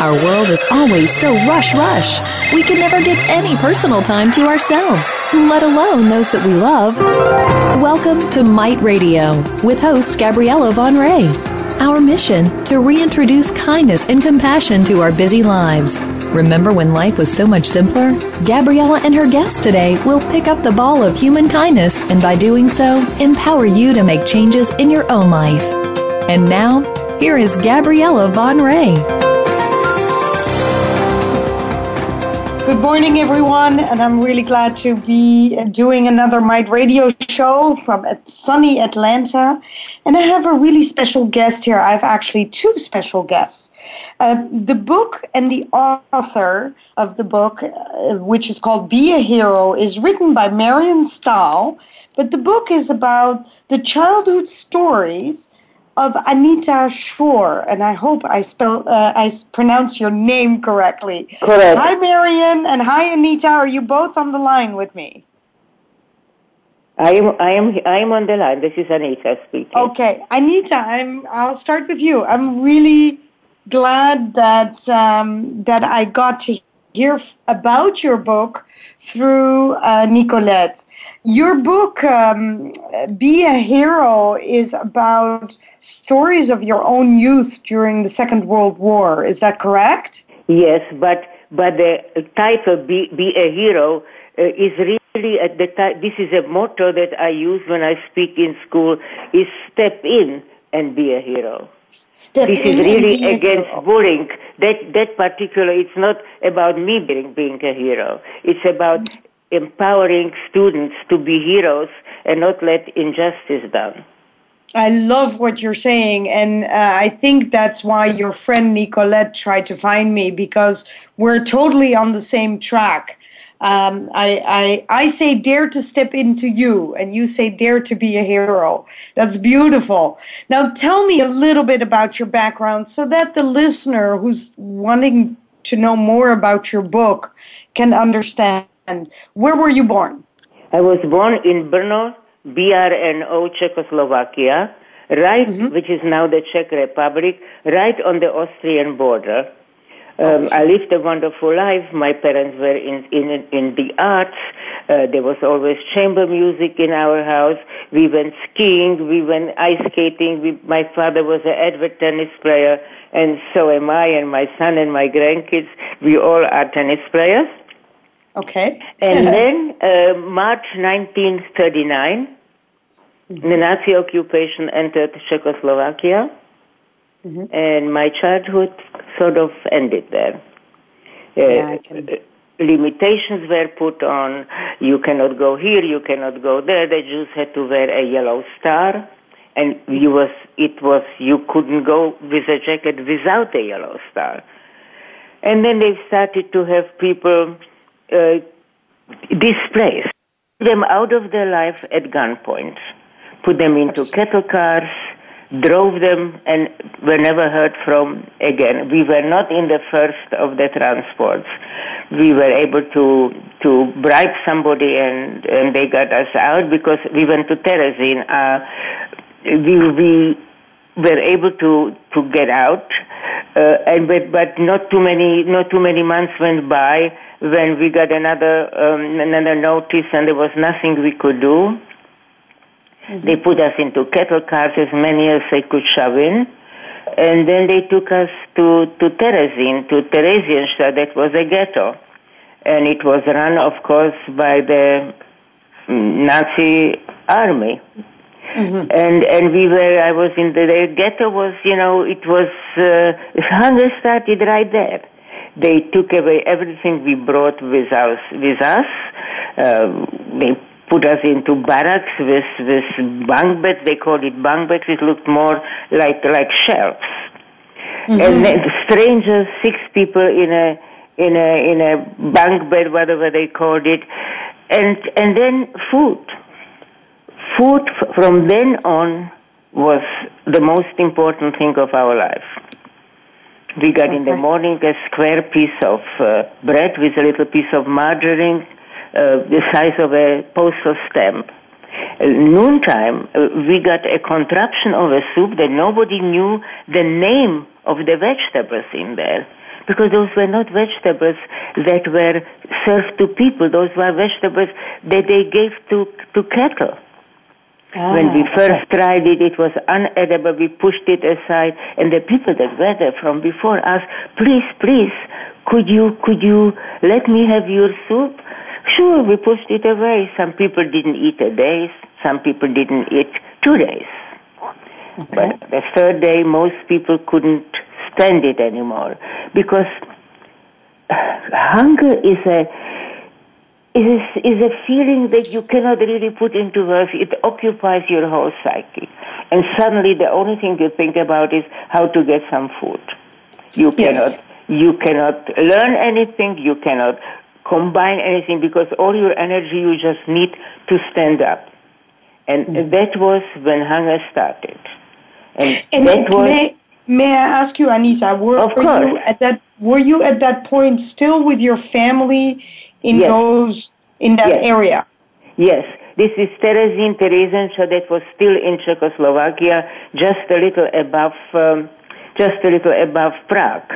Our world is always so rush rush. We can never give any personal time to ourselves, let alone those that we love. Welcome to Might Radio with host Gabriella van Rij. Our mission to reintroduce kindness and compassion to our busy lives. Remember when life was so much simpler? Gabriella and her guest today will pick up the ball of human kindness and by doing so, empower you to make changes in your own life. And now, here is Gabriella van Rij. Good morning, everyone, and I'm really glad to be doing another Might Radio show from sunny Atlanta. And I have a really special guest here. I have actually two special guests. Uh, the book and the author of the book, uh, which is called Be a Hero, is written by Marion Stahl. But the book is about the childhood stories of Anita Schorr, and I hope I spell uh, I pronounce your name correctly. Correct. Hi, Marion, and hi, Anita. Are you both on the line with me? I am. I am. I am on the line. This is Anita speaking. Okay, Anita. I'm. I'll start with you. I'm really glad that um, that I got to hear about your book through uh, Nicolette. Your book, um, Be a Hero, is about stories of your own youth during the Second World War. Is that correct? Yes, but but the title "Be, Be a Hero" uh, is really at the time. This is a motto that I use when I speak in school: is step in and be a hero. Step this in is really against hero. bullying. That that particular, it's not about me being being a hero. It's about empowering students to be heroes and not let injustice done. I love what you're saying, and uh, I think that's why your friend Nicolette tried to find me because we're totally on the same track. Um, I, I, I say dare to step into you, and you say dare to be a hero. That's beautiful. Now, tell me a little bit about your background so that the listener who's wanting to know more about your book can understand. And where were you born? I was born in Brno, BRNO, Czechoslovakia, right, which is now the Czech Republic, right on the Austrian border. Um, I lived a wonderful life. My parents were in in in the arts. Uh, there was always chamber music in our house. We went skiing. We went ice skating. We, my father was an avid tennis player, and so am I. And my son and my grandkids, we all are tennis players. Okay. And then uh, March 1939, the Nazi occupation entered Czechoslovakia, and my childhood sort of ended there. Uh, Yeah, can- Limitations were put on. You cannot go here. You cannot go there. The Jews had to wear a yellow star, and you was it was you couldn't go with a jacket without a yellow star. And then they started to have people uh, displaced, them out of their life at gunpoint, put them into cattle cars, drove them, and were never heard from again. We were not in the first of the transports. We were able to to bribe somebody, and and they got us out because we went to Terezin. Uh, we we were able to to get out, uh, and but but not too many not too many months went by when we got another um, another notice, and there was nothing we could do. They put us into cattle cars, as many as they could shove in, and then they took us to to Terezin, to Theresienstadt. That was a ghetto, and it was run, of course, by the Nazi army and and we were I was in the, the ghetto was you know it was uh, hunger started right there. They took away everything we brought with us with us. Uh, they put us into barracks with with bunk beds. They called it bunk beds. It looked more like like shelves. And then strangers, six people in a in a in a bunk bed, whatever they called it, and and then food food from then on was the most important thing of our life. We got in the morning a square piece of uh, bread with a little piece of margarine, uh, the size of a postal stamp. noontime, uh, we got a contraption of a soup that nobody knew the name of the vegetables in there. Because those were not vegetables that were served to people. Those were vegetables that they gave to, to cattle. Ah, when we first okay. tried it, it was unedible. We pushed it aside, and the people that were there from before asked, "Please, please, could you could you let me have your soup?" Sure, we pushed it away. Some people didn't eat a day. Some people didn't eat two days. But the third day, most people couldn't stand it anymore because hunger is a is is a feeling that you cannot really put into words. It occupies your whole psyche, and suddenly the only thing you think about is how to get some food. You Yes. cannot you cannot learn anything. You cannot combine anything because all your energy you just need to stand up, and mm. that was when hunger started. And, And that was may, may I ask you, Anita, were, Of were you at that were you at that point still with your family in Yes. those in that Yes. area? Yes, this is Terezin Terezencha that was still in Czechoslovakia, just a little above, um, just a little above Prague.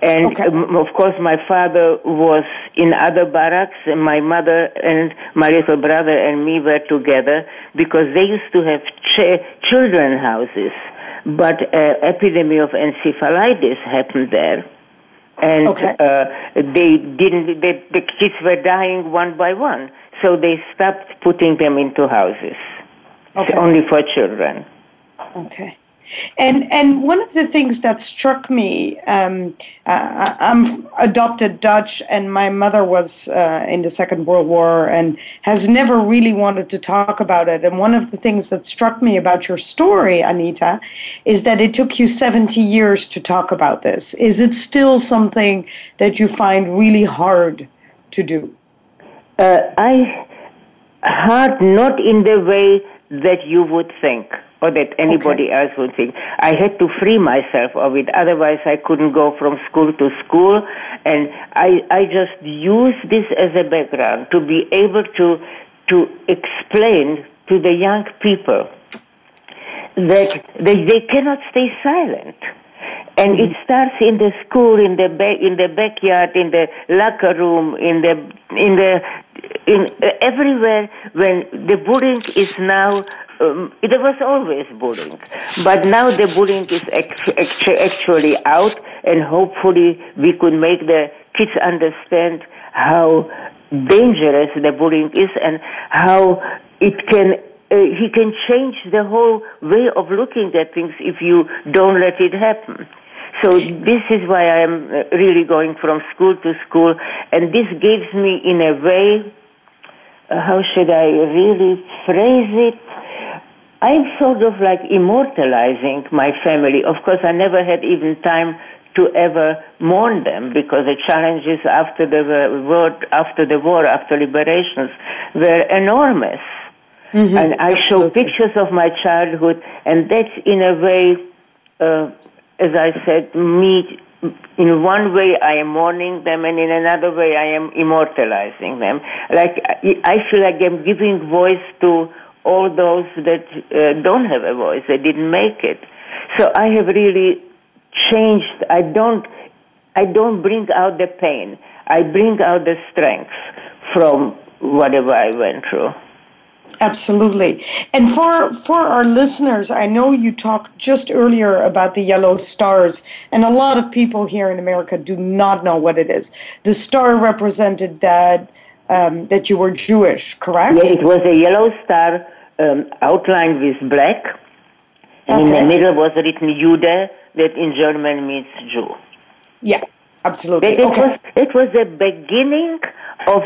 And Okay. um, of course, my father was in other barracks, and my mother and my little brother and me were together because they used to have ch- children houses. But uh, epidemic of encephalitis happened there and Okay. uh, they didn't. They, the kids were dying one by one, so they stopped putting them into houses. It's Okay. only for children. Okay. And and one of the things that struck me, um, uh, I'm adopted Dutch, and my mother was uh, in the Second World War and has never really wanted to talk about it. And one of the things that struck me about your story, Anita, is that it took you 70 years to talk about this. Is it still something that you find really hard to do? Uh, I hard not in the way that you would think or that anybody else would think. I had to free myself of it. Otherwise, I couldn't go from school to school. And I, I just use this as a background to be able to, to explain to the young people that they, they cannot stay silent. And it starts in the school, in the ba- in the backyard, in the locker room, in the in the in uh, everywhere. When the bullying is now, um, there was always bullying, but now the bullying is act- actu- actually out, and hopefully we could make the kids understand how dangerous the bullying is and how it can uh, he can change the whole way of looking at things if you don't let it happen. So this is why I am uh, really going from school to school, and this gives me, in a way, uh, how should I really phrase it? I'm sort of like immortalizing my family. Of course, I never had even time to ever mourn them because the challenges after the war, after the war, after liberations, were enormous. and I show pictures of my childhood, and that's in a way, uh, as I said, me. In one way, I am mourning them, and in another way, I am immortalizing them. Like I feel like I'm giving voice to all those that uh, don't have a voice, they didn't make it. So I have really changed. I don't, I don't bring out the pain. I bring out the strength from whatever I went through. Absolutely. And for for our listeners, I know you talked just earlier about the yellow stars, and a lot of people here in America do not know what it is. The star represented that um, that you were Jewish, correct? Yeah, it was a yellow star um, outlined with black, and in the middle was written Jude, that in German means Jew. Yeah, absolutely. That it Okay. was it was the beginning of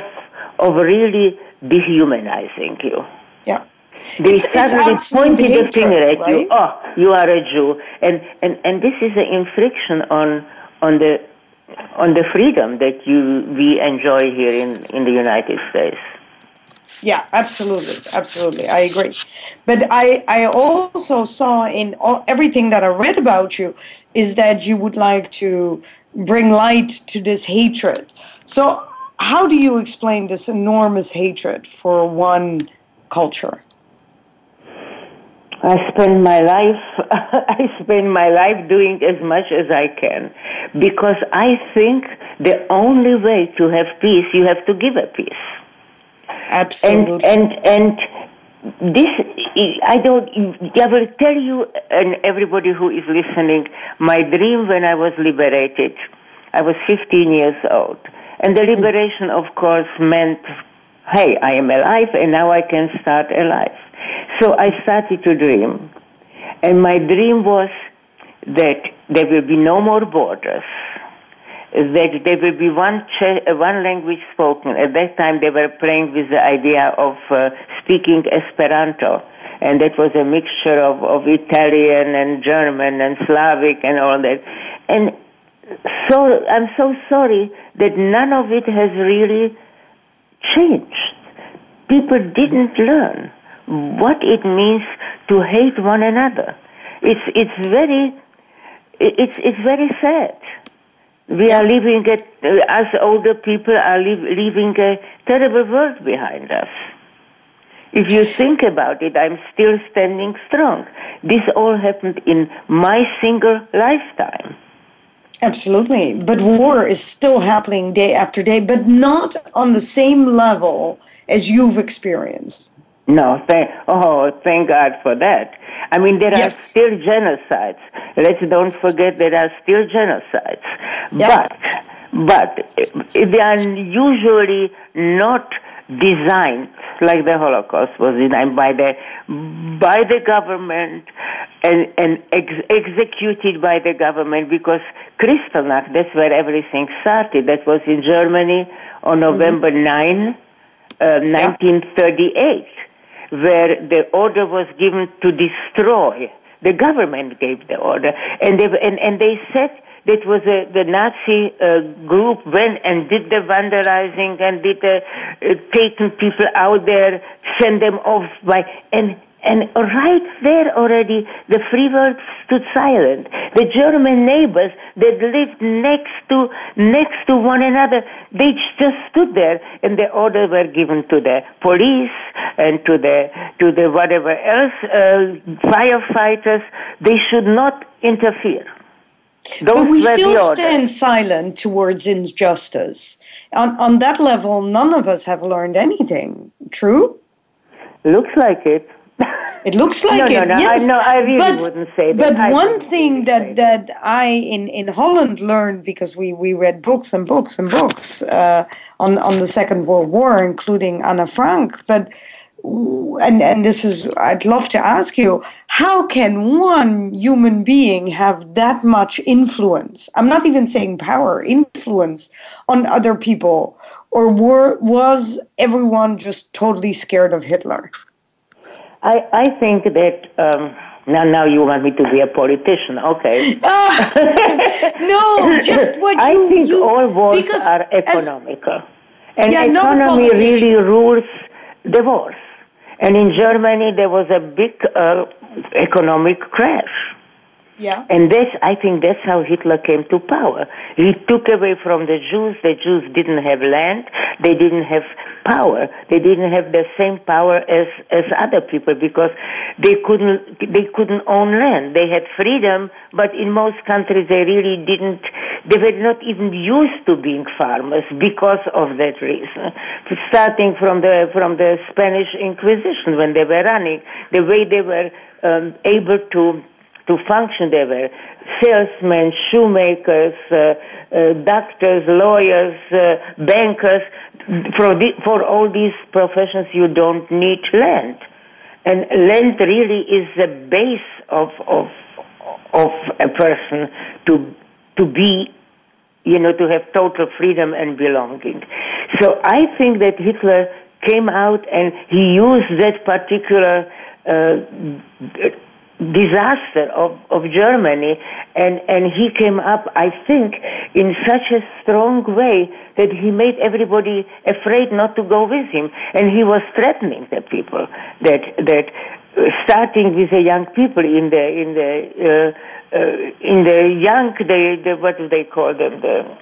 of really dehumanizing you. Yeah. They It's- it's suddenly absolute pointed the finger at you. Oh, you are a Jew, and and and this is an infliction on on the on the freedom that you we enjoy here in in the United States. Yeah, absolutely, absolutely. I agree. But I, I also saw in all, everything that I read about you is that you would like to bring light to this hatred. So, how do you explain this enormous hatred for one culture? I spend my life, I spend my life doing as much as I can because I think the only way to have peace, you have to give a peace. Absolutely. And, and, and this, I don't, I will tell you and everybody who is listening, my dream when I was liberated, I was 15 years old. And the mm. liberation, of course, meant, hey, I am alive and now I can start a life. So I started to dream. And my dream was that there will be no more borders, that there will be one, one language spoken. At that time, they were playing with the idea of uh, speaking Esperanto. And that was a mixture of, of Italian and German and Slavic and all that. And so I'm so sorry that none of it has really changed. People didn't learn what it means to hate one another. It's it's very it's it's very sad. We are leaving it as older people are leaving a terrible world behind us. If you think about it, I'm still standing strong. This all happened in my single lifetime. Absolutely. But war is still happening day after day, but not on the same level as you've experienced. No, thank, oh, thank God for that. I mean, there yes. are still genocides. Let's don't forget there are still genocides. But, but they are usually not designed like the Holocaust was designed by the by the government and and ex- executed by the government because Kristallnacht that's where everything started. That was in Germany on mm-hmm. November mm-hmm. 9, uh, 1938, where the order was given to destroy. The government gave the order, and they and, and they said that was a, the Nazi uh, group went and did the vandalizing and did the uh, taking people out there, send them off by and and right there already the free world stood silent. The German neighbors that lived next to next to one another, they just stood there and the orders were given to the police and to the to the whatever else uh, firefighters. They should not interfere. Those but we still stand silent towards injustice. On, on that level, none of us have learned anything. True? Looks like it. It looks like no, it. No, no, yes. I, no, I really but, wouldn't say that. But I one thing that, that I in, in Holland learned because we, we read books and books and books uh, on on the Second World War, including Anna Frank. But and and this is I'd love to ask you how can one human being have that much influence I'm not even saying power influence on other people or were was everyone just totally scared of Hitler I I think that um, now now you want me to be a politician okay uh, no just what you I think you, all wars are economical as, and yeah, economy really rules the wars and in Germany, there was a big uh, economic crash. Yeah. And that's, I think that's how Hitler came to power. He took away from the Jews. The Jews didn't have land. They didn't have power. They didn't have the same power as, as other people because they couldn't, they couldn't own land. They had freedom, but in most countries they really didn't, they were not even used to being farmers because of that reason. Starting from the, from the Spanish Inquisition when they were running, the way they were um, able to to function. They were salesmen, shoemakers, uh, uh, doctors, lawyers, uh, bankers. For, the, for all these professions, you don't need land. And land really is the base of, of, of a person to, to be, you know, to have total freedom and belonging. So I think that Hitler came out and he used that particular uh, disaster of, of Germany and, and he came up, I think, in such a strong way that he made everybody afraid not to go with him. And he was threatening the people that, that uh, starting with the young people in the, in the, uh, uh, in the young, the, the, what do they call them? The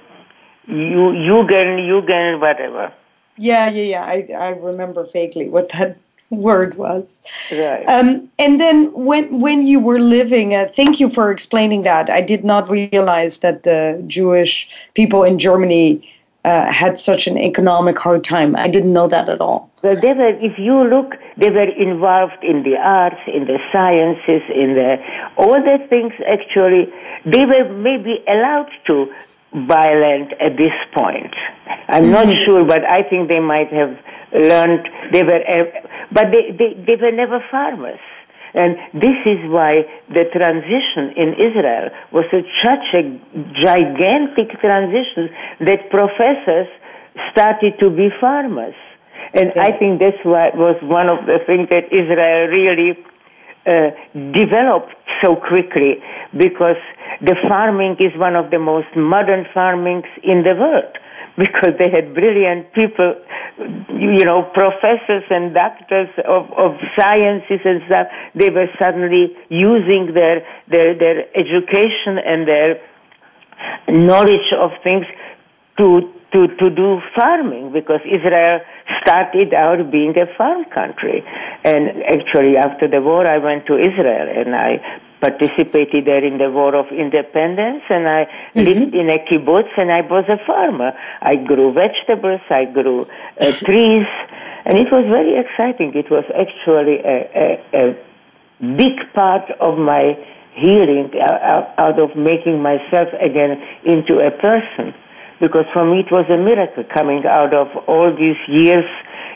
Jugend, Jugend, whatever. Yeah, yeah, yeah. I, I remember vaguely what that word was. Right. Um, and then when when you were living, uh, thank you for explaining that. I did not realize that the Jewish people in Germany uh, had such an economic hard time. I didn't know that at all. Well, they were, if you look, they were involved in the arts, in the sciences, in the, all the things actually, they were maybe allowed to buy land at this point. I'm mm-hmm. not sure, but I think they might have learned, they were, uh, but they, they, they were never farmers. And this is why the transition in Israel was such a gigantic transition that professors started to be farmers. And I think that's this was one of the things that Israel really uh, developed so quickly because the farming is one of the most modern farmings in the world because they had brilliant people, you know, professors and doctors of, of sciences and stuff. They were suddenly using their, their, their education and their knowledge of things to, to, to do farming because Israel started out being a farm country. And actually after the war I went to Israel and I participated there in the War of Independence, and I mm-hmm. lived in a kibbutz, and I was a farmer. I grew vegetables, I grew uh, trees, and it was very exciting. It was actually a, a, a big part of my healing, uh, out of making myself again into a person. Because for me it was a miracle coming out of all these years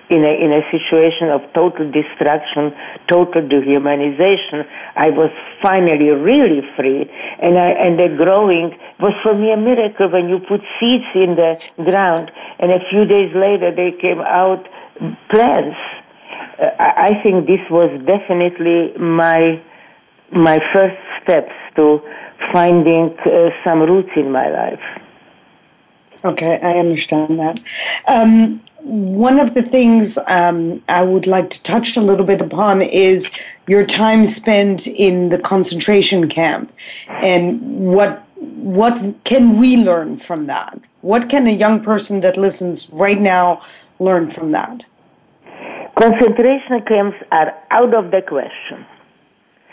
in a, in a situation of total destruction, total dehumanization, I was finally really free. And, I, and the growing was for me a miracle when you put seeds in the ground and a few days later they came out plants. Uh, I think this was definitely my, my first steps to finding uh, some roots in my life. Okay, I understand that. Um, one of the things um, I would like to touch a little bit upon is your time spent in the concentration camp, and what what can we learn from that? What can a young person that listens right now learn from that? Concentration camps are out of the question.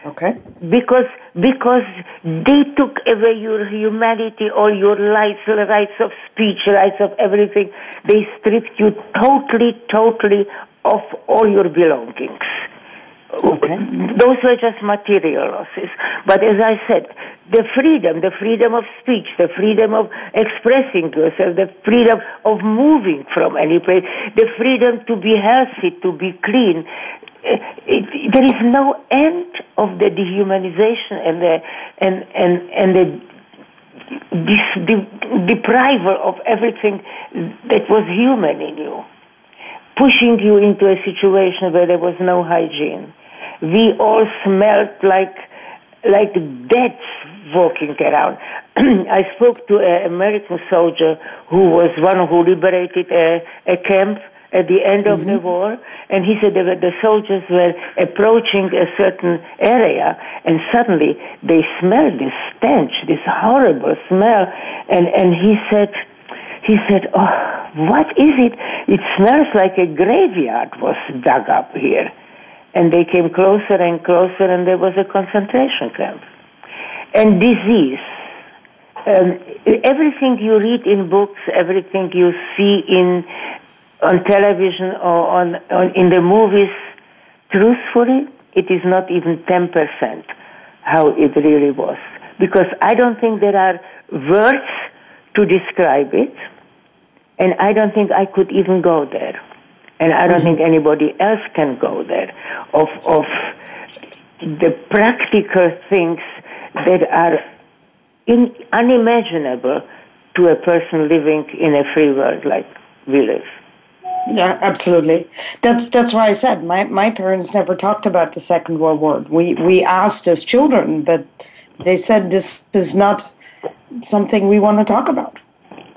Okay. Because because they took away your humanity, all your rights, rights of speech, rights of everything. They stripped you totally, totally of all your belongings. Okay. Those were just material losses. But as I said, the freedom, the freedom of speech, the freedom of expressing yourself, the freedom of moving from any place, the freedom to be healthy, to be clean, it, there is no end of the dehumanization and the and and and the this the depriver of everything that was human in you, pushing you into a situation where there was no hygiene. We all smelled like like deaths walking around. I spoke to an American soldier who was one who liberated a, a camp at the end of mm-hmm. the war, and he said that the soldiers were approaching a certain area, and suddenly they smelled this stench, this horrible smell, and and he said. He said, "Oh, what is it? It smells like a graveyard was dug up here." And they came closer and closer, and there was a concentration camp. And disease, um, everything you read in books, everything you see in on television or on, on in the movies, truthfully, it is not even 10% how it really was. Because I don't think there are words to describe it, and I don't think I could even go there. And I don't mm-hmm. think anybody else can go there of, of the practical things that are in, unimaginable to a person living in a free world like we live. Yeah, absolutely. That's that's why I said my, my parents never talked about the Second World War. We we asked as children, but they said this is not something we want to talk about.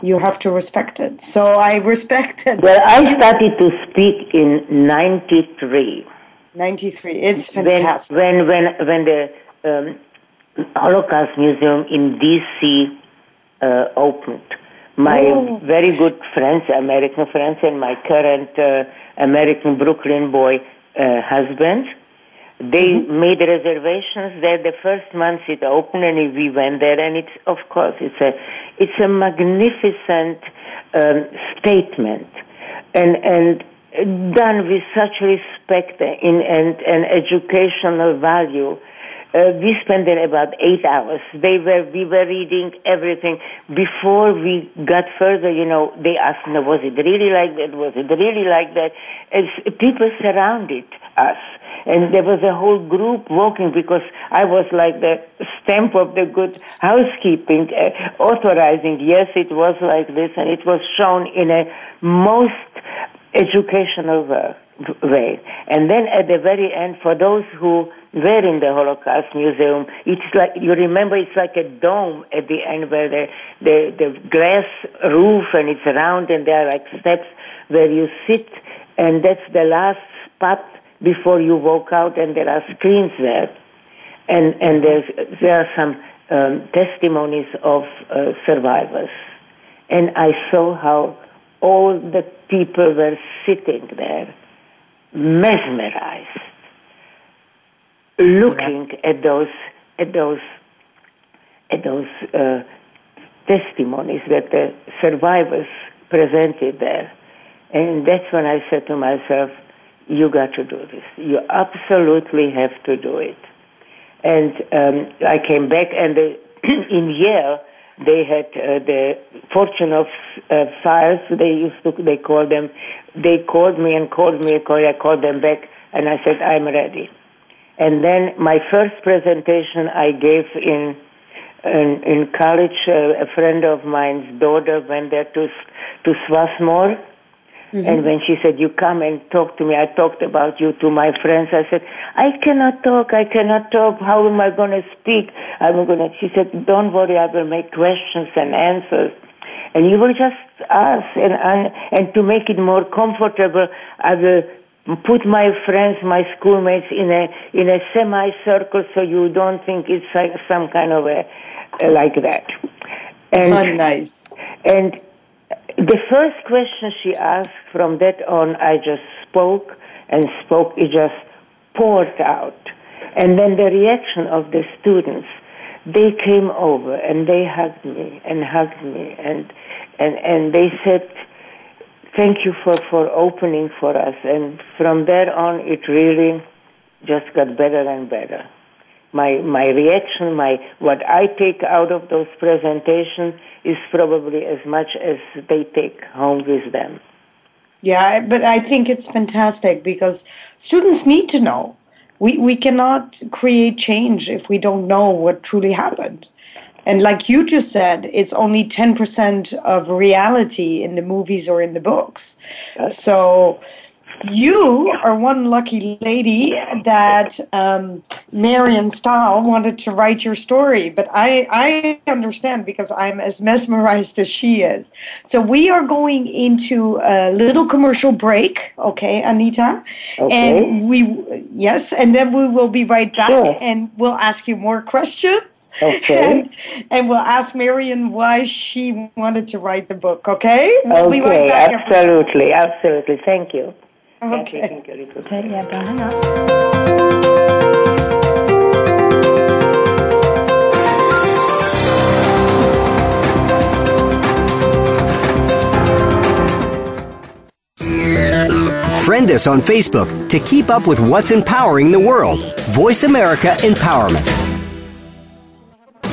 You have to respect it. So I respected. Well, I started to speak in '93. '93. It's fantastic. When when when, when the um, Holocaust Museum in D.C. Uh, opened my oh. very good friends, American friends, and my current uh, American Brooklyn boy uh, husband. They mm-hmm. made reservations there the first month it opened, and we went there. And it's of course it's a it's a magnificent um, statement, and and done with such respect in, and, and educational value. Uh, we spent there about eight hours. They were, we were reading everything. Before we got further, you know, they asked, no, was it really like that? Was it really like that? People surrounded us. And there was a whole group walking because I was like the stamp of the good housekeeping, uh, authorizing, yes, it was like this, and it was shown in a most educational way. And then at the very end, for those who were in the Holocaust Museum, it's like, you remember it's like a dome at the end where the, the, the glass roof and it's round and there are like steps where you sit and that's the last spot before you walk out and there are screens there. And, and there's, there are some um, testimonies of uh, survivors. And I saw how all the people were sitting there, mesmerized, looking at those at those at those uh, testimonies that the survivors presented there. And that's when I said to myself, you got to do this. You absolutely have to do it. And um, I came back, and the, in Yale, they had uh, the Fortunoff uh, fires. They used to they called them. They called me and called me. I called them back, and I said I'm ready. And then my first presentation I gave in in, in college. Uh, a friend of mine's daughter went there to to Swarthmore Mm-hmm. And when she said, you come and talk to me, I talked about you to my friends. I said, I cannot talk, I cannot talk. How am I going to speak? I'm going to, she said, don't worry, I will make questions and answers. And you will just ask and, and, and to make it more comfortable, I will put my friends, my schoolmates in a, in a semicircle so you don't think it's like some kind of a, uh, like that. And, oh, nice. And the first question she asked from that on, I just spoke and spoke, it just poured out. And then the reaction of the students, they came over and they hugged me and hugged me and, and, and they said, thank you for, for opening for us. And from there on, it really just got better and better. My, my reaction, my, what I take out of those presentations is probably as much as they take home with them. Yeah, but I think it's fantastic because students need to know. We, we cannot create change if we don't know what truly happened. And like you just said, it's only 10% of reality in the movies or in the books. So you are one lucky lady that um, Marion Stahl wanted to write your story, but I, I understand because I'm as mesmerized as she is. So we are going into a little commercial break, okay, Anita? Okay. And we, yes, and then we will be right back sure. and we'll ask you more questions. Okay. And, and, we'll ask Marion why she wanted to write the book, okay? We'll okay, right absolutely, absolutely. Thank you. Okay. Friend us on Facebook to keep up with what's empowering the world. Voice America Empowerment.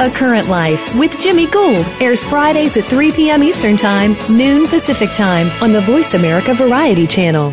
A Current Life with Jimmy Gould airs Fridays at 3 p.m. Eastern Time, noon Pacific Time on the Voice America Variety Channel.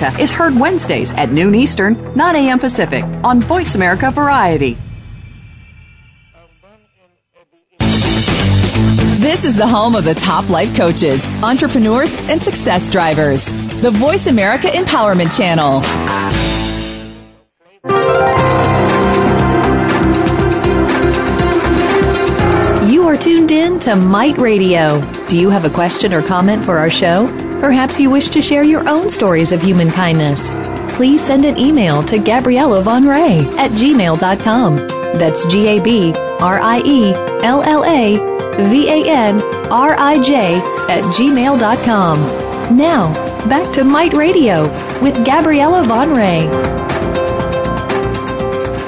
is heard Wednesdays at noon Eastern, 9 a.m. Pacific on Voice America Variety. This is the home of the top life coaches, entrepreneurs, and success drivers. The Voice America Empowerment Channel. You are tuned in to Might Radio. Do you have a question or comment for our show? Perhaps you wish to share your own stories of human kindness. Please send an email to Gabriella van Rij at gmail.com. That's G A B R I E L L A V A N R I J at gmail.com. Now, back to Might Radio with Gabriella van Rij.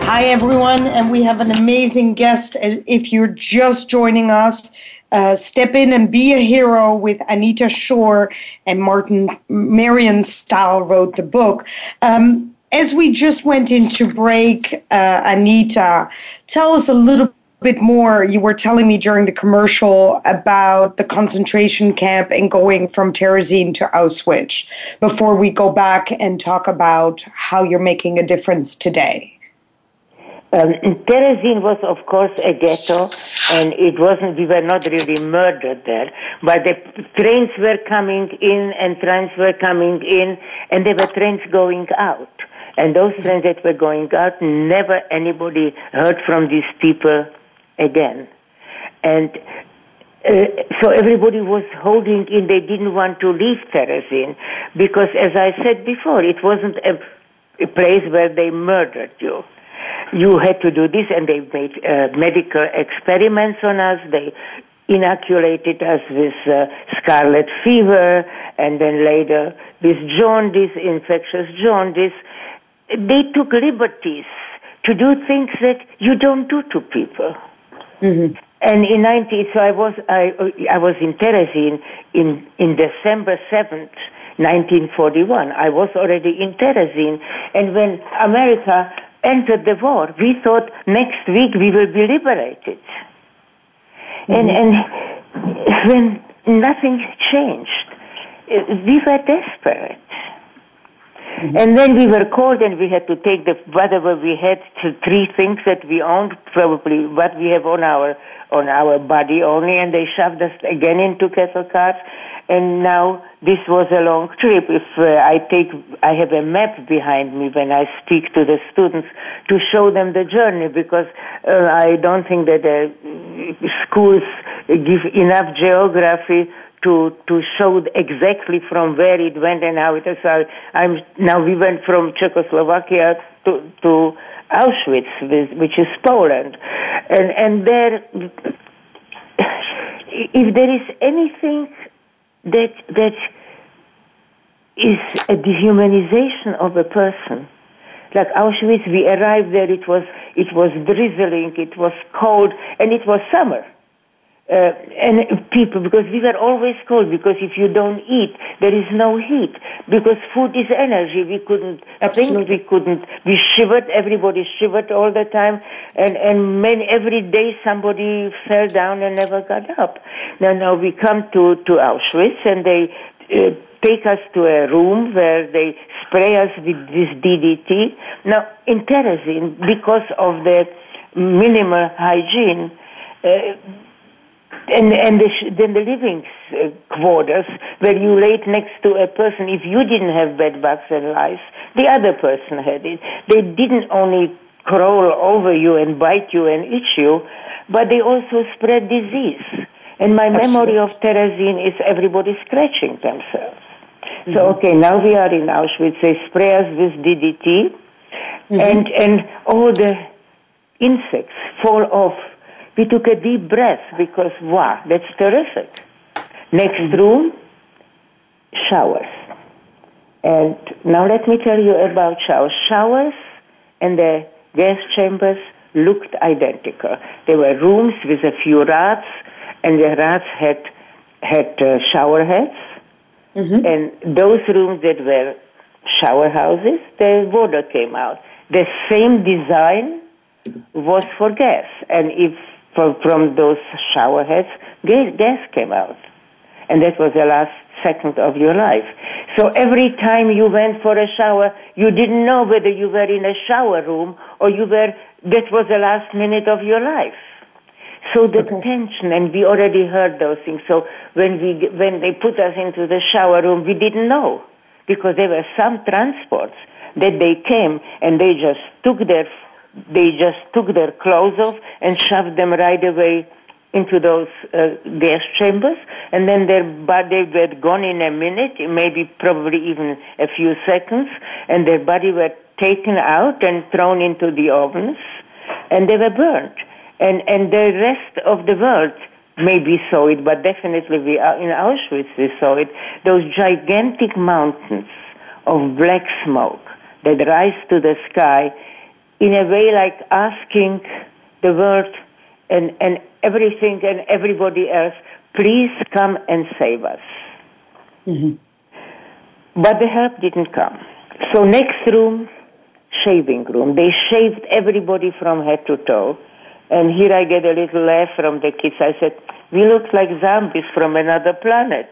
Hi, everyone, and we have an amazing guest. If you're just joining us, uh, Step In and Be a Hero with Anita Schorr and Martin Marion Stahl wrote the book. Um, as we just went into break, uh, Anita, tell us a little bit more. You were telling me during the commercial about the concentration camp and going from Terezin to Auschwitz before we go back and talk about how you're making a difference today. Um, Terezin was, of course, a ghetto, and it wasn't. We were not really murdered there, but the trains were coming in and trains were coming in, and there were trains going out. And those trains that were going out, never anybody heard from these people again. And uh, so everybody was holding in. They didn't want to leave Terezin because, as I said before, it wasn't a, a place where they murdered you you had to do this, and they made uh, medical experiments on us. They inoculated us with uh, scarlet fever, and then later with jaundice, infectious jaundice. They took liberties to do things that you don't do to people. Mm-hmm. And in 19, so I was, I, I was in Terezin in, in December 7th, 1941. I was already in Terezin. And when America entered the war. We thought next week we will be liberated. Mm-hmm. And, and when nothing changed, we were desperate. Mm-hmm. And then we were called and we had to take the, whatever we had, to three things that we owned, probably what we have on our, on our body only, and they shoved us again into cattle cars and now this was a long trip. If uh, I take, I have a map behind me when I speak to the students to show them the journey because uh, I don't think that the schools give enough geography to to show exactly from where it went and how it is. So I'm now we went from Czechoslovakia to to Auschwitz, which is Poland, and and there, if there is anything that that is a dehumanization of a person. Like Auschwitz, we arrived there. It was it was drizzling, it was cold, and it was summer. Uh, and people, because we were always cold, because if you don't eat, there is no heat. Because food is energy. We couldn't Absolutely. think, we couldn't, we shivered, everybody shivered all the time, and, and many, every day somebody fell down and never got up. Now, now we come to, to Auschwitz, and they uh, take us to a room where they spray us with this DDT. Now, in Terezin, because of the minimal hygiene, uh, and and the, then the living uh, quarters where you laid next to a person. If you didn't have bed bugs and lice, the other person had it. They didn't only crawl over you and bite you and itch you, but they also spread disease. And my Absolutely. memory of Terezin is everybody scratching themselves. Mm-hmm. So okay, now we are in Auschwitz. They spray us with DDT, mm-hmm. and and all the insects fall off we took a deep breath because, wow, that's terrific. Next mm-hmm. room, showers. And now let me tell you about showers. Showers and the gas chambers looked identical. There were rooms with a few rats, and the rats had had uh, shower heads. Mm-hmm. And those rooms that were shower houses, the water came out. The same design was for gas, and if from, from those shower heads, gas, gas came out, and that was the last second of your life. So every time you went for a shower, you didn't know whether you were in a shower room or you were, that was the last minute of your life. So the okay. tension, and we already heard those things. So when we, when they put us into the shower room, we didn't know because there were some transports that they came and they just took their, they just took their clothes off and shoved them right away into those uh, gas chambers, and then their body were gone in a minute, maybe probably even a few seconds, and their body were taken out and thrown into the ovens, and they were burnt. And and the rest of the world maybe saw it, but definitely we are in Auschwitz we saw it. Those gigantic mountains of black smoke that rise to the sky, in a way like asking the world and, and everything and everybody else, please come and save us. Mm-hmm. But the help didn't come. So next room, shaving room. They shaved everybody from head to toe. And here I get a little laugh from the kids. I said, we look like zombies from another planet.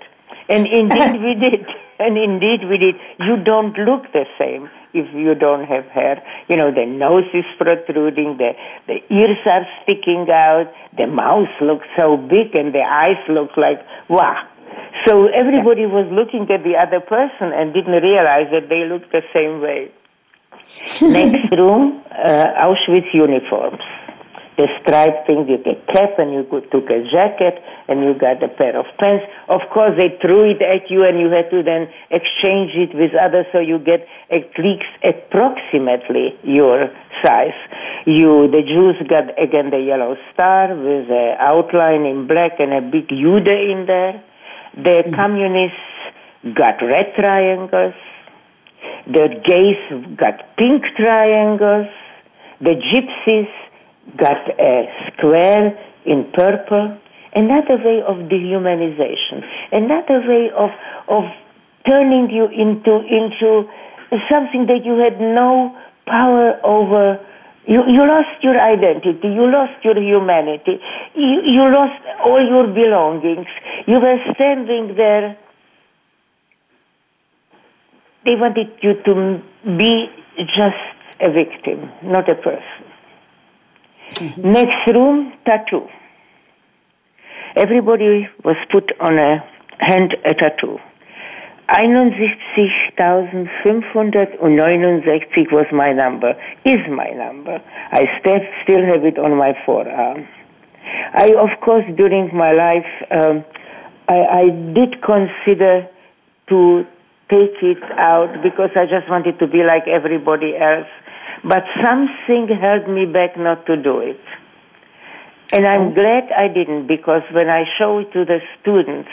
And indeed we did. And indeed we did. You don't look the same if you don't have hair. You know, the nose is protruding, the, the ears are sticking out, the mouth looks so big, and the eyes look like, wow. So everybody was looking at the other person and didn't realize that they looked the same way. Next room, uh, Auschwitz uniforms the striped thing, you get cap and you took a jacket and you got a pair of pants. Of course, they threw it at you and you had to then exchange it with others so you get at least approximately your size. You, the Jews got again the yellow star with an outline in black and a big Jude in there. The mm-hmm. communists got red triangles. The gays got pink triangles. The gypsies got a square in purple, another way of dehumanization, another way of, of turning you into, into something that you had no power over. You, you lost your identity, you lost your humanity, you, you lost all your belongings. You were standing there. They wanted you to be just a victim, not a person. Mm-hmm. Next room, tattoo. Everybody was put on a hand a tattoo. 61.569 was my number, is my number. I still, have it on my forearm. I, of course, during my life, um, I, I did consider to take it out because I just wanted to be like everybody else. But something held me back not to do it. And I'm oh. glad I didn't because when I show it to the students,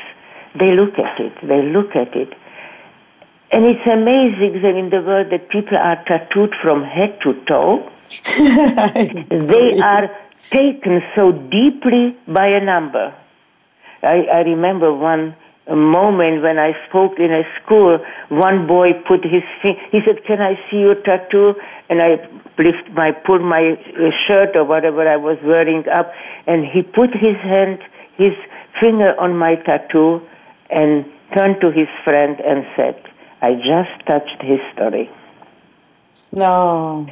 they look at it, they look at it. And it's amazing that in the world that people are tattooed from head to toe. they are taken so deeply by a number. I, I remember one moment when I spoke in a school, one boy put his finger, he said, can I see your tattoo? And I lift my, pulled my uh, shirt or whatever I was wearing up, and he put his hand, his finger on my tattoo and turned to his friend and said, I just touched history. No.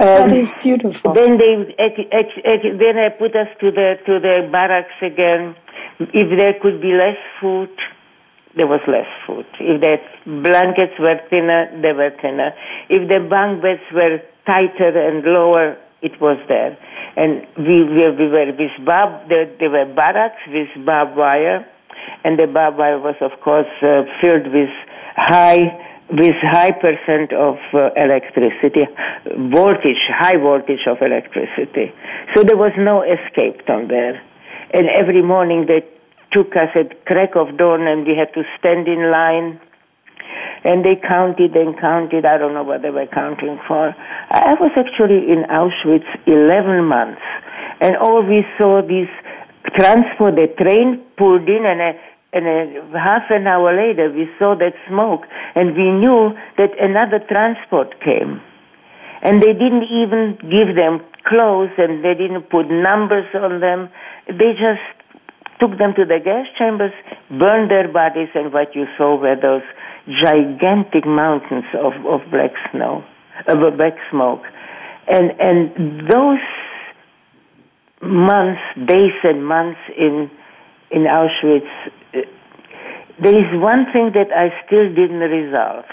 Um, that is beautiful. Then they, then I put us to the to the barracks again, if there could be less food, there was less food. If the blankets were thinner, they were thinner. If the bunk beds were tighter and lower, it was there. And we, we, we were with barb, there, there were barracks with barbed wire, and the barbed wire was, of course, uh, filled with high with high percent of uh, electricity, voltage, high voltage of electricity. So there was no escape down there. And every morning they took us at crack of dawn and we had to stand in line. And they counted and counted. I don't know what they were counting for. I was actually in Auschwitz 11 months. And all we saw these transport, the train pulled in and a, and a half an hour later we saw that smoke and we knew that another transport came. And they didn't even give them clothes and they didn't put numbers on them. They just took them to the gas chambers, burned their bodies, and what you saw were those gigantic mountains of, of black snow, of black smoke. And, and those months, days and months in, in Auschwitz, uh, there is one thing that I still didn't resolve.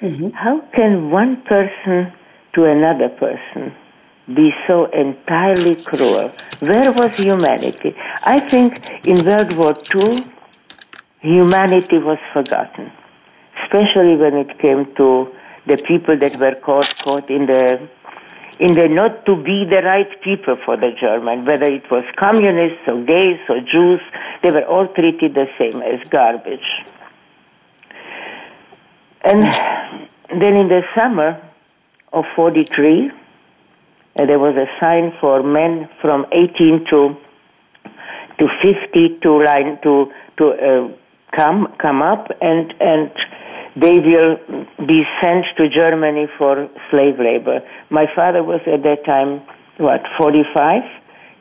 Mm-hmm. How can one person to another person be so entirely cruel? Where was humanity? I think in World War II, humanity was forgotten, especially when it came to the people that were caught, caught in the in the not to be the right people for the German, whether it was communists or gays or Jews, they were all treated the same as garbage. And then in the summer of 43, uh, there was a sign for men from 18 to to 50 to line to to uh, come come up and and they will be sent to Germany for slave labor. My father was at that time what 45.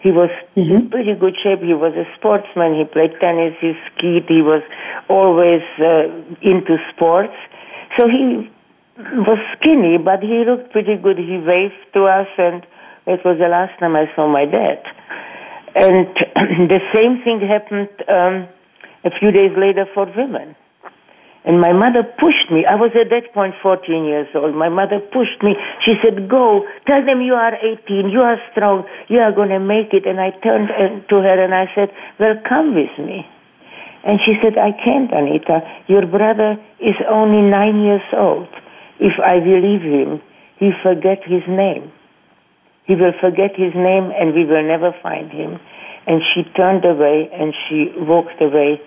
He was mm-hmm. in pretty good shape. He was a sportsman. He played tennis. He skied. He was always uh, into sports. So he was skinny, but he looked pretty good. He waved to us, and it was the last time I saw my dad. And the same thing happened um, a few days later for women. And my mother pushed me. I was at that point 14 years old. My mother pushed me. She said, go, tell them you are 18, you are strong, you are going to make it. And I turned to her and I said, well, come with me. And she said, I can't, Anita. Your brother is only nine years old. If I believe him, he forget his name. He will forget his name and we will never find him. And she turned away and she walked away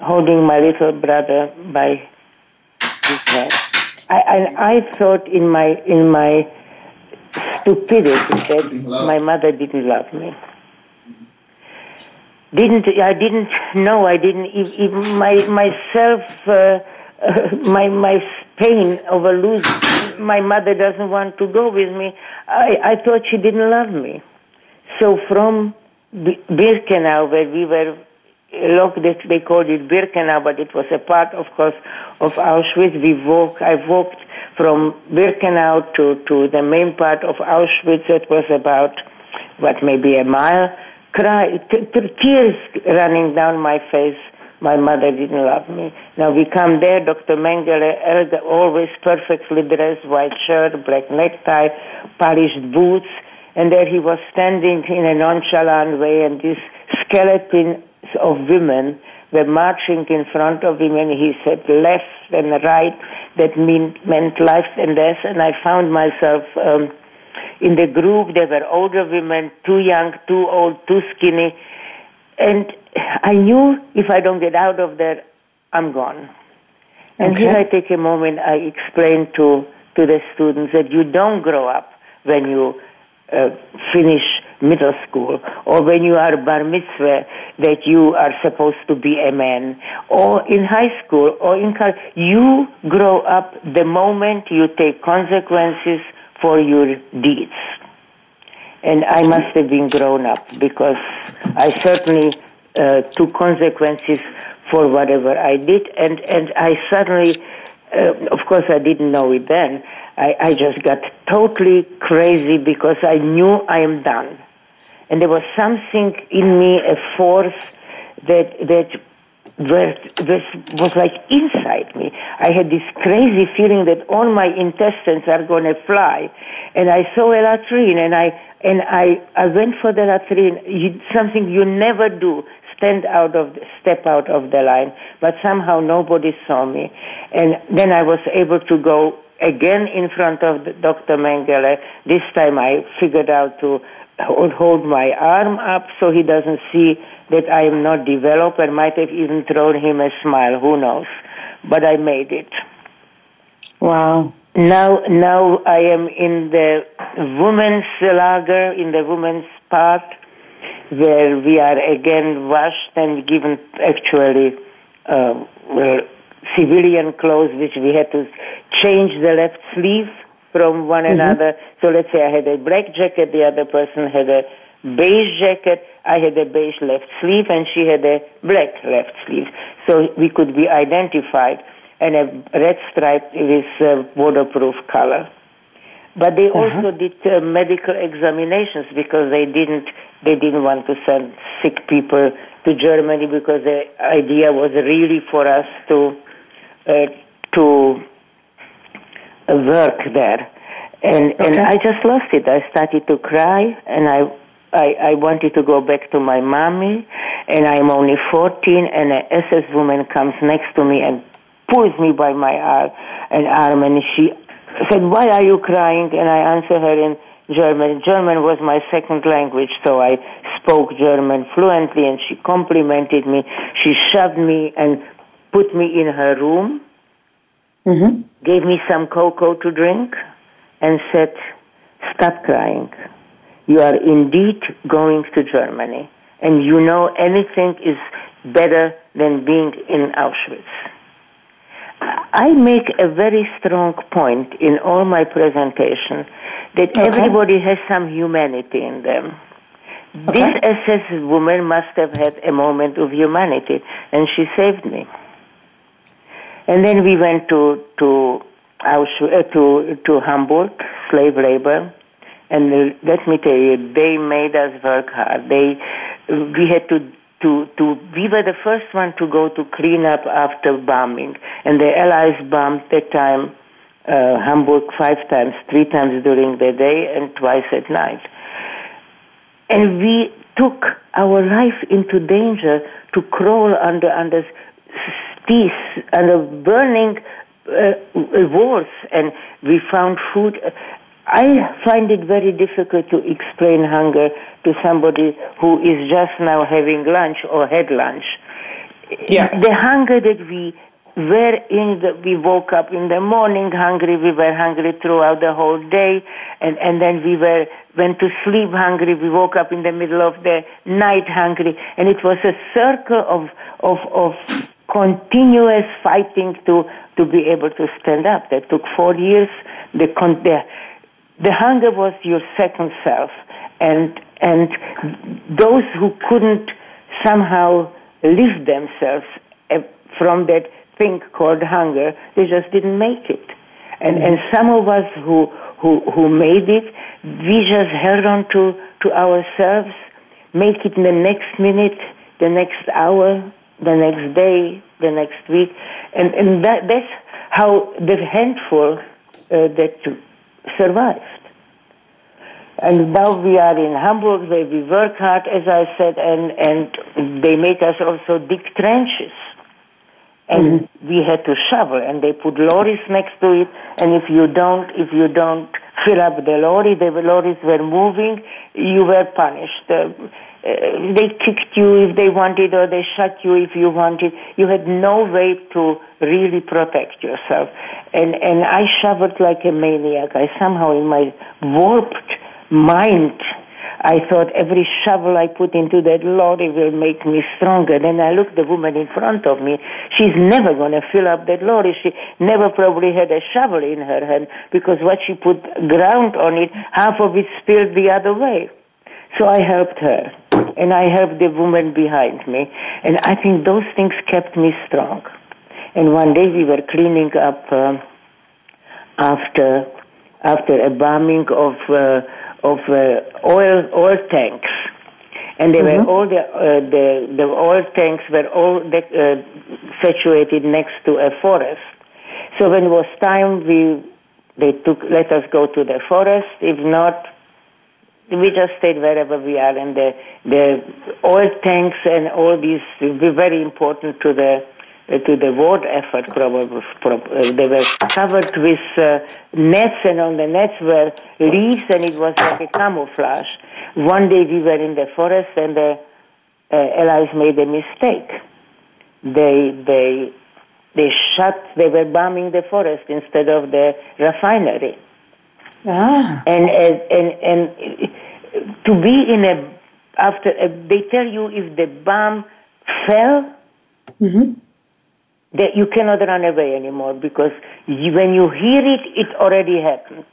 holding my little brother by his hand. I, and I thought in my, in my stupidity that my mother didn't love me. Didn't, I didn't know, I didn't, even my, myself, uh, uh, my, my pain over losing, my mother doesn't want to go with me. I, I thought she didn't love me. So from Birkenau, where we were locked, they called it Birkenau, but it was a part, of course, of Auschwitz. We walked, I walked from Birkenau to, to the main part of Auschwitz. It was about, what, maybe a mile. Cry, t- t- tears running down my face my mother didn't love me. Now we come there, Dr. Mengele, always perfectly dressed, white shirt, black necktie, polished boots, and there he was standing in a nonchalant way, and these skeletons of women were marching in front of him, and he said left and right. That mean, meant life and death, and I found myself um, in the group. There were older women, too young, too old, too skinny, and I knew if I don't get out of there, I'm gone. And okay. here I take a moment, I explain to, to the students that you don't grow up when you uh, finish middle school or when you are bar mitzvah that you are supposed to be a man or in high school or in college. You grow up the moment you take consequences for your deeds. And I must have been grown up because I certainly uh, took consequences for whatever I did, and and I suddenly, uh, of course, I didn't know it then. I, I just got totally crazy because I knew I am done, and there was something in me, a force that that was, was like inside me. I had this crazy feeling that all my intestines are going to fly, and I saw a latrine, and I and I I went for the latrine. You, something you never do stand out of, step out of the line, but somehow nobody saw me. And then I was able to go again in front of Dr. Mengele. This time I figured out to hold my arm up so he doesn't see that I am not developed and might have even thrown him a smile, who knows. But I made it. Wow. Now, now I am in the women's lager, in the women's part, where we are again washed and given actually uh, well, civilian clothes, which we had to change the left sleeve from one mm-hmm. another. So let's say I had a black jacket, the other person had a beige jacket, I had a beige left sleeve, and she had a black left sleeve. So we could be identified, and a red stripe with uh, waterproof color. But they uh-huh. also did uh, medical examinations because they didn't they didn't want to send sick people to Germany because the idea was really for us to uh, to work there. And okay. and I just lost it. I started to cry, and I, I I wanted to go back to my mommy, and I'm only 14, and an SS woman comes next to me and pulls me by my arm, and arm, and she said, "Why are you crying?" And I answered her in German. German was my second language, so I spoke German fluently, and she complimented me. She shoved me and put me in her room, mm-hmm. gave me some cocoa to drink, and said, Stop crying. You are indeed going to Germany, and you know anything is better than being in Auschwitz. I make a very strong point in all my presentation that okay. everybody has some humanity in them. Okay. This SS woman must have had a moment of humanity, and she saved me. And then we went to to Auschwitz, uh, to to Hamburg, slave labor, and uh, let me tell you, they made us work hard. They we had to to to we were the first one to go to clean up after bombing, and the Allies bombed that time uh, Hamburg five times, three times during the day and twice at night. And we took our life into danger to crawl under under these under burning uh, walls, and we found food. I find it very difficult to explain hunger to somebody who is just now having lunch or had lunch. Yeah. The hunger that we wherein the, we woke up in the morning hungry, we were hungry throughout the whole day, and, and then we were went to sleep hungry, we woke up in the middle of the night hungry, and it was a circle of of of continuous fighting to to be able to stand up. That took four years. The the, the hunger was your second self, and and those who couldn't somehow lift themselves eh, from that thing called hunger, they just didn't make it. And, mm-hmm. and some of us who, who, who made it, we just held on to, to ourselves, make it in the next minute, the next hour, the next day, the next week. And, and that, that's how the handful uh, that survived. And now we are in Hamburg where we work hard, as I said, and, and they make us also dig trenches and mm-hmm. we had to shovel and they put lorries next to it and if you don't if you don't fill up the lorry the lorries were moving you were punished. Uh, uh, they kicked you if they wanted or they shot you if you wanted. You had no way to really protect yourself. And and i shoveled like a maniac. I somehow in my warped mind I thought every shovel I put into that lorry will make me stronger. Then I looked the woman in front of me. She's never going to fill up that lorry. She never probably had a shovel in her hand because what she put ground on it, half of it spilled the other way. So I helped her and I helped the woman behind me. And I think those things kept me strong. And one day we were cleaning up uh, after after a bombing of uh, of uh, oil oil tanks, and they mm-hmm. were all the uh, the the oil tanks were all de- uh, situated next to a forest. So when it was time, we they took let us go to the forest. If not, we just stayed wherever we are, and the the oil tanks and all these were very important to the to the war effort. Probably, uh, they were covered with uh, nets, and on the nets were leaves, and it was like a camouflage. One day we were in the forest, and the uh, Allies made a mistake. They they They shut, they were bombing the forest instead of the refinery. Ah. And, and, and, and to be in a, after, a, they tell you if the bomb fell, Mm-hmm. That you cannot run away anymore because you, when you hear it, it already happened.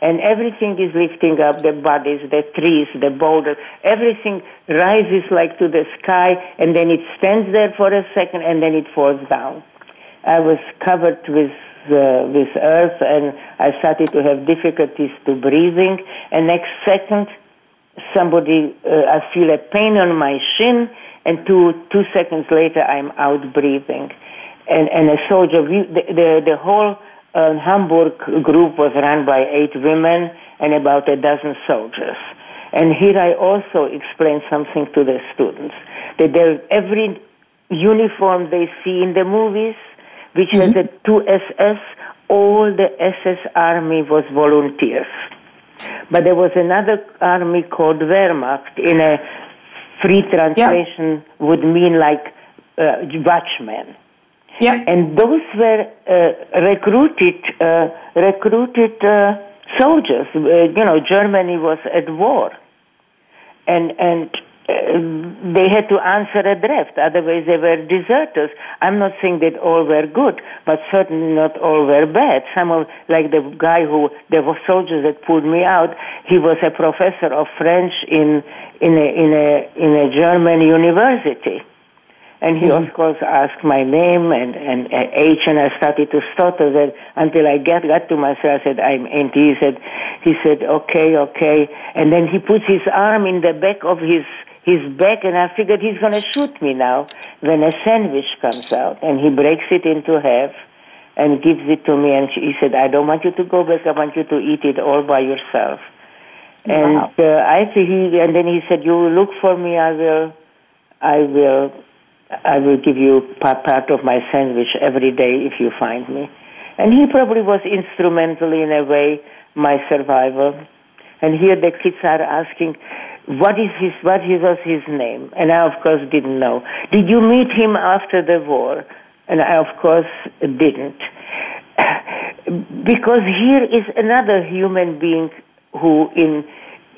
And everything is lifting up, the bodies, the trees, the boulders, everything rises like to the sky and then it stands there for a second and then it falls down. I was covered with uh, with earth and I started to have difficulties to breathing and next second somebody uh, I feel a pain on my shin and two two seconds later I'm out breathing and and a soldier we, the, the the whole uh, Hamburg group was run by eight women and about a dozen soldiers. And here I also explain something to the students that there every uniform they see in the movies which has a two SS all the SS army was volunteers. But there was another army called Wehrmacht in a free translation would mean like uh, watchmen. Yeah. And those were uh, recruited, uh, recruited uh, soldiers. Uh, you know, Germany was at war, and and uh, they had to answer a draft. Otherwise, they were deserters. I'm not saying that all were good, but certainly not all were bad. Some of, like the guy who, there the soldiers that pulled me out, he was a professor of French in in a in a in a German university. And he, of course, asked my name and, and age, and I started to stutter that until I get, got to myself. I said, I'm empty. He said, he said, okay, okay. And then he puts his arm in the back of his, his back, and I figured he's going to shoot me now when a sandwich comes out. And he breaks it into half and gives it to me. And he said, I don't want you to go back. I want you to eat it all by yourself. And Wow. uh, I he, and then he said, you look for me. I will, I will, I will give you pa- part of my sandwich every day if you find me. And he probably was instrumental in a way my survival. And here the kids are asking, what is his, what was his name? And I of course didn't know. Did you meet him after the war? And I of course didn't. because here is another human being who in,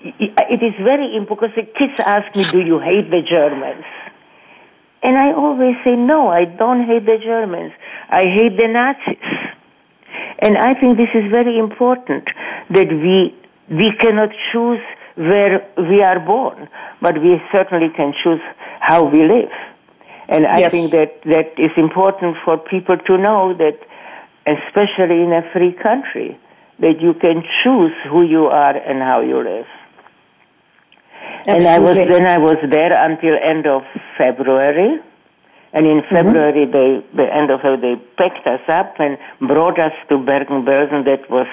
it is very important because the kids ask me, do you hate the Germans? And I always say, no, I don't hate the Germans. I hate the Nazis. And I think this is very important that we, we cannot choose where we are born, but we certainly can choose how we live. And I Yes. think that, that is important for people to know that, especially in a free country, that you can choose who you are and how you live. And I was then I was there until end of February. And in mm-hmm. February, they, the end of February, they packed us up and brought us to Bergen-Belsen. That was,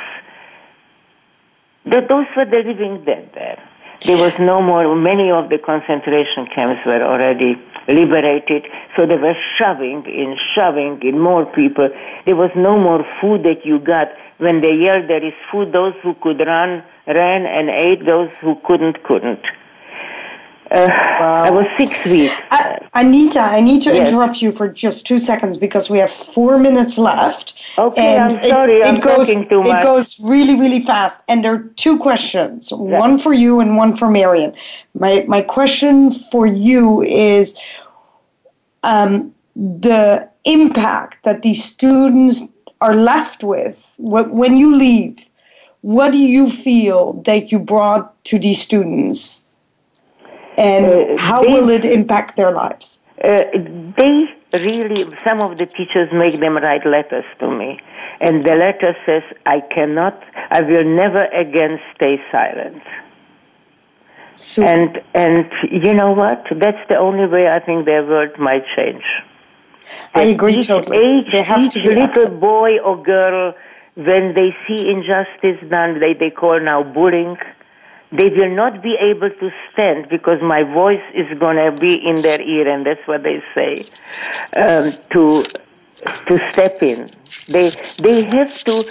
that those were the living dead there. There was no more, many of the concentration camps were already liberated, so they were shoving in, shoving in more people. There was no more food that you got. When they yelled, there is food, those who could run, ran and ate, those who couldn't, couldn't. Uh, I was six weeks. I, Anita, I need to Yes. interrupt you for just two seconds because we have four minutes left. Okay, and I'm sorry, It, I'm it goes, talking too much. It goes really, really fast. And there are two questions one for you and one for Marion. My, my question for you is um, the impact that these students are left with when you leave. What do you feel that you brought to these students? And Uh, how they- will it impact their lives? Uh, they really, some of the teachers make them write letters to me. And the letter says, I cannot, I will never again stay silent. So, And, and you know what? That's the only way I think their world might change. I agree each, totally. Each, They have each to be little active. boy or girl, when they see injustice done, they, they call now bullying, they will not be able to stand because my voice is going to be in their ear, and that's what they say, um, to, to step in. They, they have to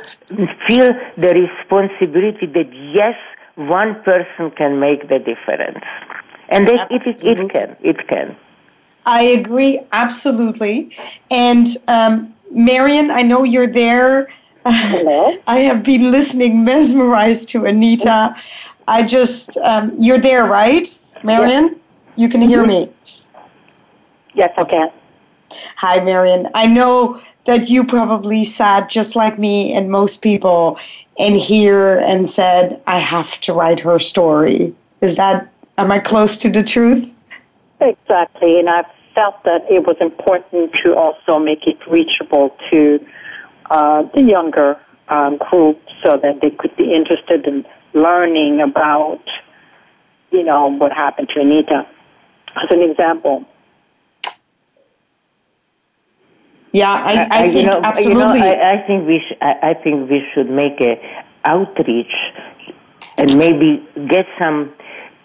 feel the responsibility that yes, one person can make the difference. And they, it, it, it can, it can. I agree absolutely. And um, Marion, I know you're there. Hello. I have been listening, mesmerized to Anita. I just, um, you're there, right, Marion? Yes. You can hear me. Yes, I can. Hi, Marion. I know that you probably sat just like me and most people and here and said, I have to write her story. Is that, am I close to the truth? Exactly. And I felt that it was important to also make it reachable to uh, the younger um, group so that they could be interested in learning about, you know, what happened to Anita. As an example, Yeah, I, I, I think you know, absolutely. You know, I, I think we sh- I, I think we should make a outreach and maybe get some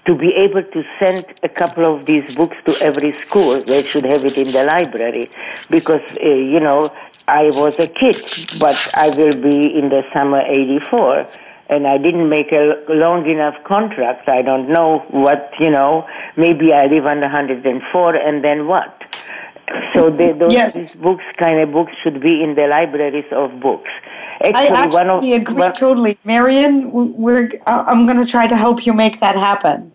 to be able to send a couple of these books to every school. They should have it in the library because uh, you know I was a kid, but I will be in the summer '84 and I didn't make a long enough contract. I don't know what, you know, maybe I live on 104 and then what? So they, those yes. books, kind of books, should be in the libraries of books. Actually, I actually of, agree one, totally, Marion. We're uh, I'm going to try to help you make that happen.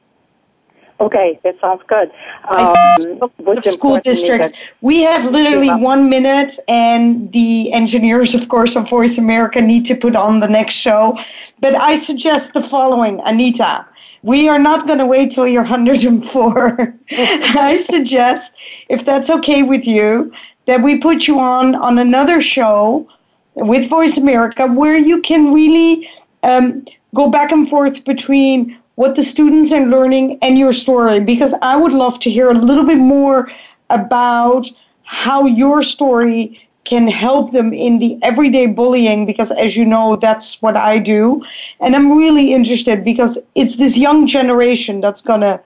Okay, that sounds good. Um, school districts. We have literally one minute, and the engineers, of course, of Voice America need to put on the next show. But I suggest the following, Anita. We are not going to wait till you're 104. I suggest, if that's okay with you, that we put you on on another show with Voice America where you can really um, go back and forth between what the students are learning and your story because I would love to hear a little bit more about how your story can help them in the everyday bullying because as you know that's what I do and I'm really interested because it's this young generation that's going to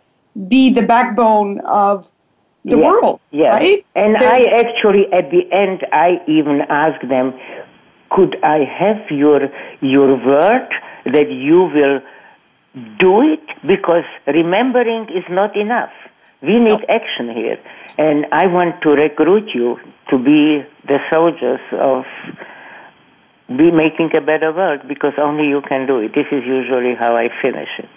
be the backbone of the yes, world yes. right and They're, I actually at the end I even asked them could I have your your word that you will do it because remembering is not enough we need action here. And I want to recruit you to be the soldiers of be making a better world because only you can do it. This is usually how I finish it.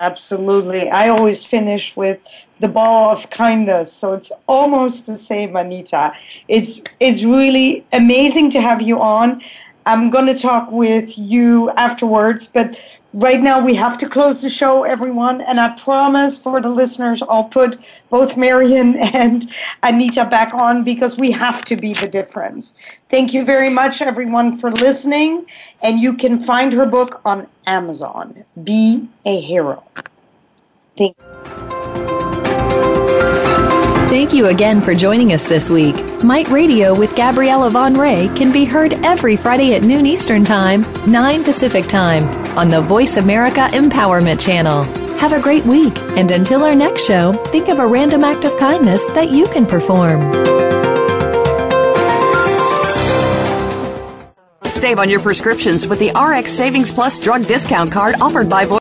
Absolutely. I always finish with the ball of kindness. So it's almost the same, Anita. It's it's really amazing to have you on. I'm going to talk with you afterwards, but right now we have to close the show, everyone. And I promise for the listeners, I'll put both Marion and Anita back on because we have to be the difference. Thank you very much, everyone, for listening. And you can find her book on Amazon. Be a hero. Thank you. Thank you again for joining us this week. Mite Radio with Gabriella van Rij can be heard every Friday at noon Eastern Time, 9 Pacific Time on the Voice America Empowerment Channel. Have a great week, and until our next show, think of a random act of kindness that you can perform. Save on your prescriptions with the RX Savings Plus drug discount card offered by Voice.